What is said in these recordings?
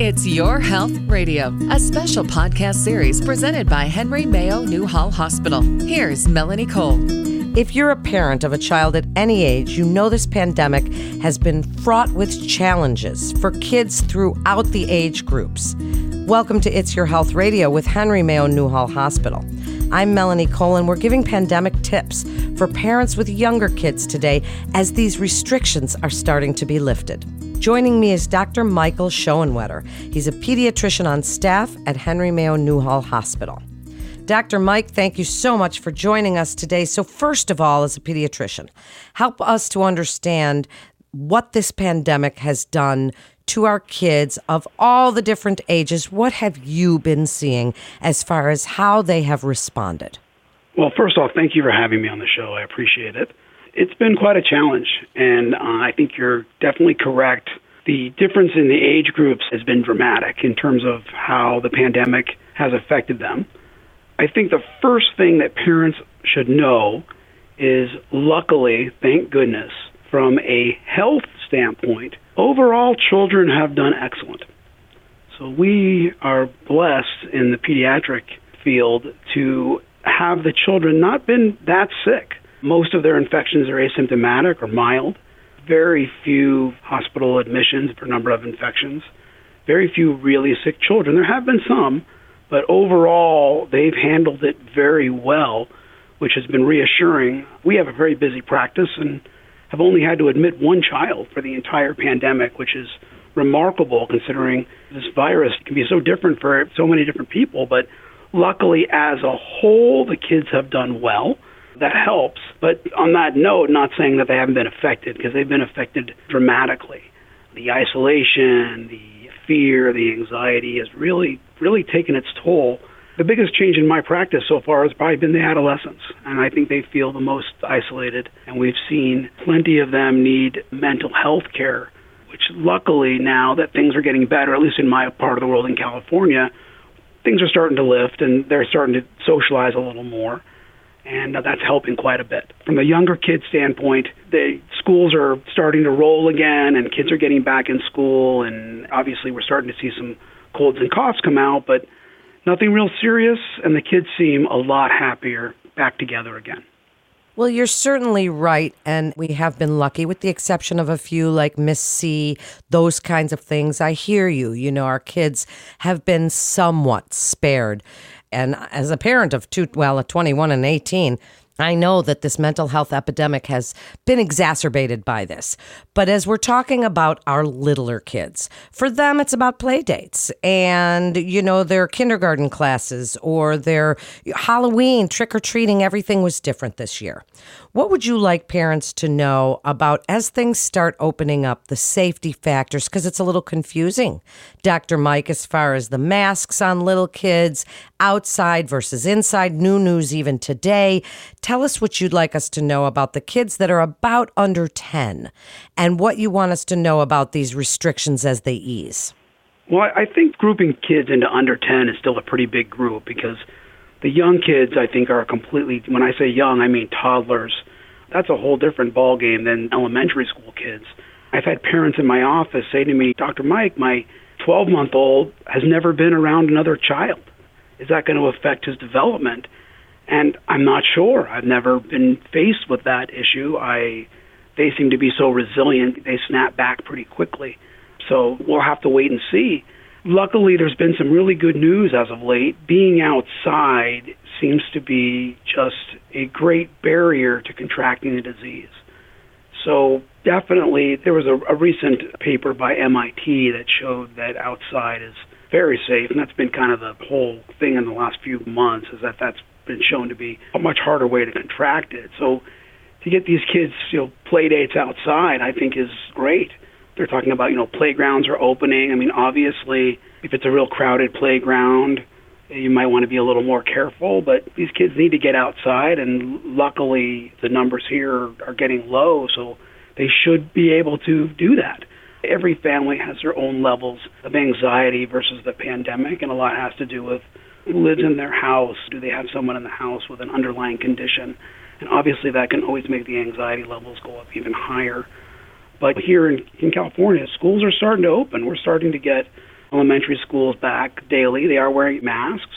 It's Your Health Radio, a special podcast series presented by Henry Mayo Newhall Hospital. Here's Melanie Cole. If you're a parent of a child at any age, you know this pandemic has been fraught with challenges for kids throughout the age groups. Welcome to It's Your Health Radio with Henry Mayo Newhall Hospital. I'm Melanie Cole, and we're giving pandemic tips for parents with younger kids today as these restrictions are starting to be lifted. Joining me is Dr. Michael Schoenwetter. He's a pediatrician on staff at Henry Mayo Newhall Hospital. Dr. Mike, thank you so much for joining us today. So, first of all, as a pediatrician, help us to understand what this pandemic has done to our kids of all the different ages. What have you been seeing as far as how they have responded? Well, first off, thank you for having me on the show. I appreciate it it's been quite a challenge, and uh, I think you're definitely correct. The difference in the age groups has been dramatic in terms of how the pandemic has affected them. I think the first thing that parents should know is luckily, thank goodness, from a health standpoint, overall children have done excellent. So we are blessed in the pediatric field to have the children not been that sick. Most of their infections are asymptomatic or mild. Very few hospital admissions per number of infections. Very few really sick children. There have been some, but overall, they've handled it very well, which has been reassuring. We have a very busy practice and have only had to admit one child for the entire pandemic, which is remarkable considering this virus can be so different for so many different people. But luckily, as a whole, the kids have done well that helps. But on that note, not saying that they haven't been affected because they've been affected dramatically. The isolation, the fear, the anxiety has really, really taken its toll. The biggest change in my practice so far has probably been the adolescents, and I think they feel the most isolated. And we've seen plenty of them need mental health care, which luckily now that things are getting better, at least in my part of the world in California, things are starting to lift and they're starting to socialize a little more and uh, that's helping quite a bit. From the younger kids' standpoint, the schools are starting to roll again, and kids are getting back in school, and obviously we're starting to see some colds and coughs come out, but nothing real serious, and the kids seem a lot happier back together again. Well, you're certainly right. And we have been lucky, with the exception of a few like MIS-C, those kinds of things. I hear you. You know, our kids have been somewhat spared. And as a parent of two, well, a 21 and 18, I know that this mental health epidemic has been exacerbated by this. But as we're talking about our littler kids, for them, it's about play dates and, you know, their kindergarten classes or their Halloween, trick or treating. Everything was different this year. What would you like parents to know about as things start opening up the safety factors? Because it's a little confusing, Dr. Mike, as far as the masks on little kids, outside versus inside, new news even today. Tell us what you'd like us to know about the kids that are about under 10 and what you want us to know about these restrictions as they ease. Well, I think grouping kids into under 10 is still a pretty big group because the young kids, I think, are completely. When I say young, I mean toddlers. That's a whole different ball game than elementary school kids. I've had parents in my office say to me, Dr. Mike, my 12 month old has never been around another child. Is that going to affect his development? And I'm not sure. I've never been faced with that issue. I they seem to be so resilient. They snap back pretty quickly. So we'll have to wait and see. Luckily, there's been some really good news as of late. Being outside seems to be just a great barrier to contracting the disease. So, definitely, there was a, a recent paper by MIT that showed that outside is very safe, and that's been kind of the whole thing in the last few months is that that's been shown to be a much harder way to contract it. So, to get these kids, you know, play dates outside, I think is great. They're talking about, you know, playgrounds are opening. I mean, obviously, if it's a real crowded playground, you might want to be a little more careful, but these kids need to get outside, and luckily the numbers here are getting low, so they should be able to do that. Every family has their own levels of anxiety versus the pandemic, and a lot has to do with who lives in their house. Do they have someone in the house with an underlying condition? And obviously, that can always make the anxiety levels go up even higher. But here in, in California, schools are starting to open. We're starting to get elementary schools back daily. They are wearing masks,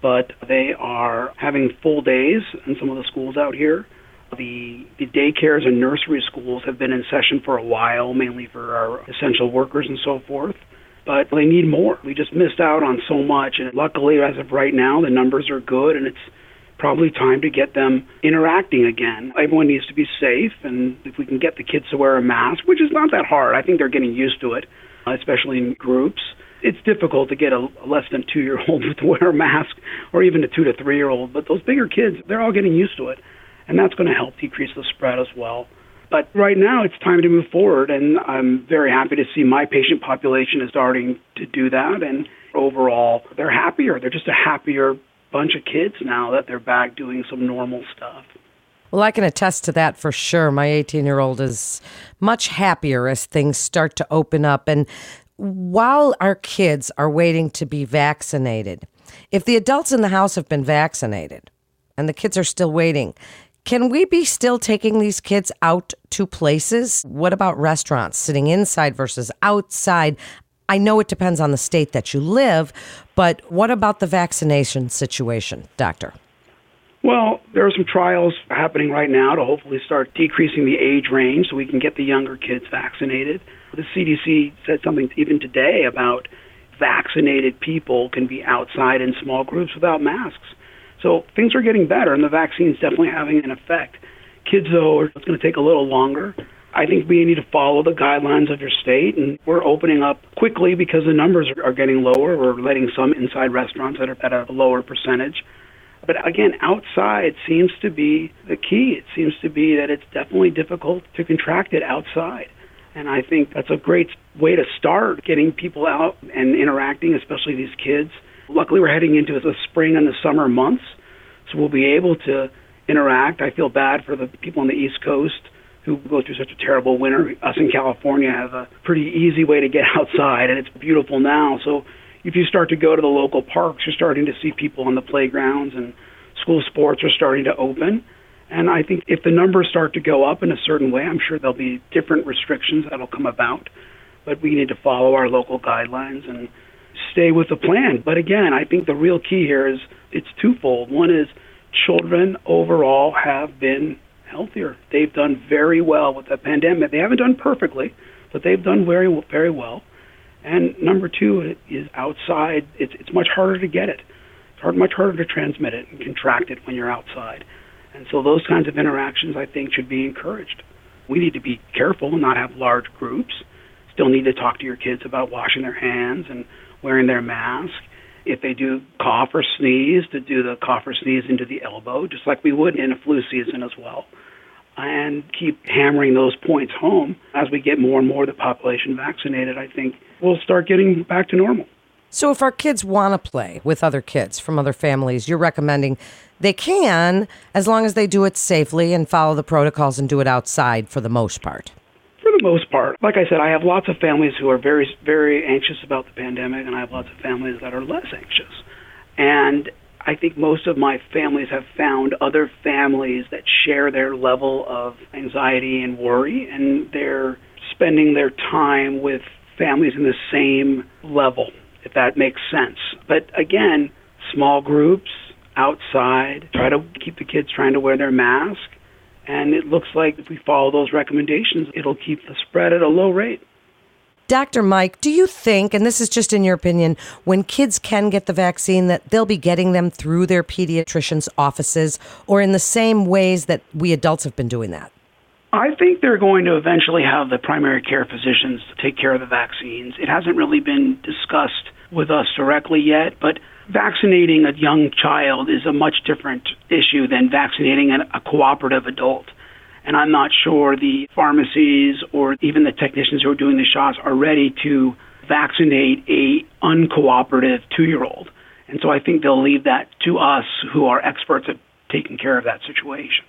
but they are having full days in some of the schools out here. The, the daycares and nursery schools have been in session for a while, mainly for our essential workers and so forth. But they need more. We just missed out on so much. And luckily, as of right now, the numbers are good and it's probably time to get them interacting again. Everyone needs to be safe, and if we can get the kids to wear a mask, which is not that hard, I think they're getting used to it, especially in groups. It's difficult to get a less than two year old to wear a mask, or even a two to three year old, but those bigger kids, they're all getting used to it, and that's going to help decrease the spread as well. But right now, it's time to move forward, and I'm very happy to see my patient population is starting to do that. And overall, they're happier. They're just a happier bunch of kids now that they're back doing some normal stuff. Well, I can attest to that for sure. My 18 year old is much happier as things start to open up. And while our kids are waiting to be vaccinated, if the adults in the house have been vaccinated and the kids are still waiting, can we be still taking these kids out to places? What about restaurants, sitting inside versus outside? I know it depends on the state that you live, but what about the vaccination situation, doctor? Well, there are some trials happening right now to hopefully start decreasing the age range so we can get the younger kids vaccinated. The CDC said something even today about vaccinated people can be outside in small groups without masks. So things are getting better, and the vaccine is definitely having an effect. Kids, though, it's going to take a little longer. I think we need to follow the guidelines of your state, and we're opening up quickly because the numbers are getting lower. We're letting some inside restaurants that are at a lower percentage. But again, outside seems to be the key. It seems to be that it's definitely difficult to contract it outside. And I think that's a great way to start getting people out and interacting, especially these kids. Luckily, we're heading into the spring and the summer months, so we'll be able to interact. I feel bad for the people on the East Coast who go through such a terrible winter. Us in California have a pretty easy way to get outside, and it's beautiful now. So if you start to go to the local parks, you're starting to see people on the playgrounds, and school sports are starting to open. And I think if the numbers start to go up in a certain way, I'm sure there'll be different restrictions that'll come about. But we need to follow our local guidelines and stay with the plan. But again, I think the real key here is it's twofold. One is children overall have been healthier. They've done very well with the pandemic. They haven't done perfectly, but they've done very very well. And number two is outside. It's it's much harder to get it. It's hard, much harder to transmit it and contract it when you're outside. And so those kinds of interactions, I think, should be encouraged. We need to be careful and not have large groups. Still need to talk to your kids about washing their hands and wearing their mask. If they do cough or sneeze, to do the cough or sneeze into the elbow, just like we would in a flu season as well. And keep hammering those points home as we get more and more of the population vaccinated. I think we'll start getting back to normal. So, if our kids want to play with other kids from other families, you're recommending they can as long as they do it safely and follow the protocols and do it outside for the most part the most part, like I said, I have lots of families who are very, very anxious about the pandemic, and I have lots of families that are less anxious. And I think most of my families have found other families that share their level of anxiety and worry, and they're spending their time with families in the same level, if that makes sense. But again, small groups, outside, try to keep the kids trying to wear their mask and it looks like if we follow those recommendations, it'll keep the spread at a low rate. Dr. Mike, do you think, and this is just in your opinion, when kids can get the vaccine, that they'll be getting them through their pediatrician's offices or in the same ways that we adults have been doing that? I think they're going to eventually have the primary care physicians take care of the vaccines. It hasn't really been discussed with us directly yet, but vaccinating a young child is a much different issue than vaccinating a cooperative adult. And I'm not sure the pharmacies or even the technicians who are doing the shots are ready to vaccinate a uncooperative two-year-old. And so I think they'll leave that to us who are experts at taking care of that situation.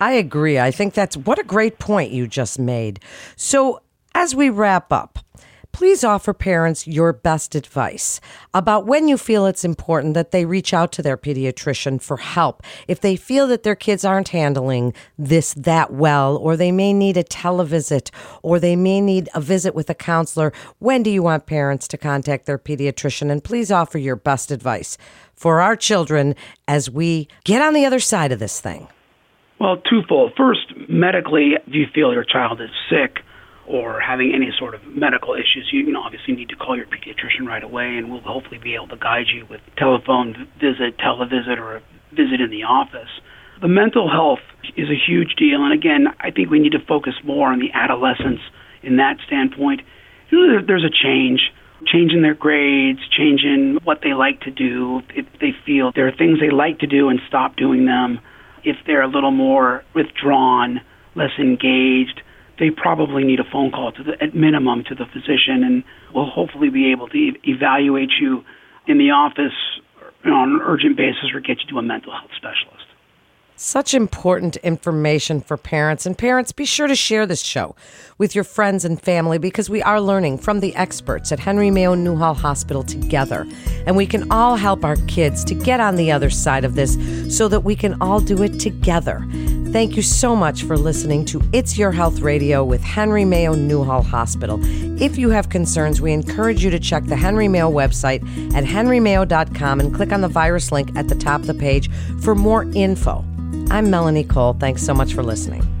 I agree. I think that's what a great point you just made. So, as we wrap up, please offer parents your best advice about when you feel it's important that they reach out to their pediatrician for help. If they feel that their kids aren't handling this that well, or they may need a televisit, or they may need a visit with a counselor, when do you want parents to contact their pediatrician? And please offer your best advice for our children as we get on the other side of this thing. Well, twofold. First, medically, do you feel your child is sick or having any sort of medical issues? You, you know, obviously need to call your pediatrician right away, and we'll hopefully be able to guide you with telephone visit, televisit, or a visit in the office. The mental health is a huge deal, and again, I think we need to focus more on the adolescents in that standpoint. You know, there, there's a change changing their grades, changing what they like to do. If they feel there are things they like to do and stop doing them, if they're a little more withdrawn, less engaged, they probably need a phone call to the, at minimum to the physician, and we'll hopefully be able to e- evaluate you in the office on an urgent basis or get you to a mental health specialist. Such important information for parents. And parents, be sure to share this show with your friends and family because we are learning from the experts at Henry Mayo Newhall Hospital together. And we can all help our kids to get on the other side of this so that we can all do it together. Thank you so much for listening to It's Your Health Radio with Henry Mayo Newhall Hospital. If you have concerns, we encourage you to check the Henry Mayo website at henrymayo.com and click on the virus link at the top of the page for more info. I'm Melanie Cole. Thanks so much for listening.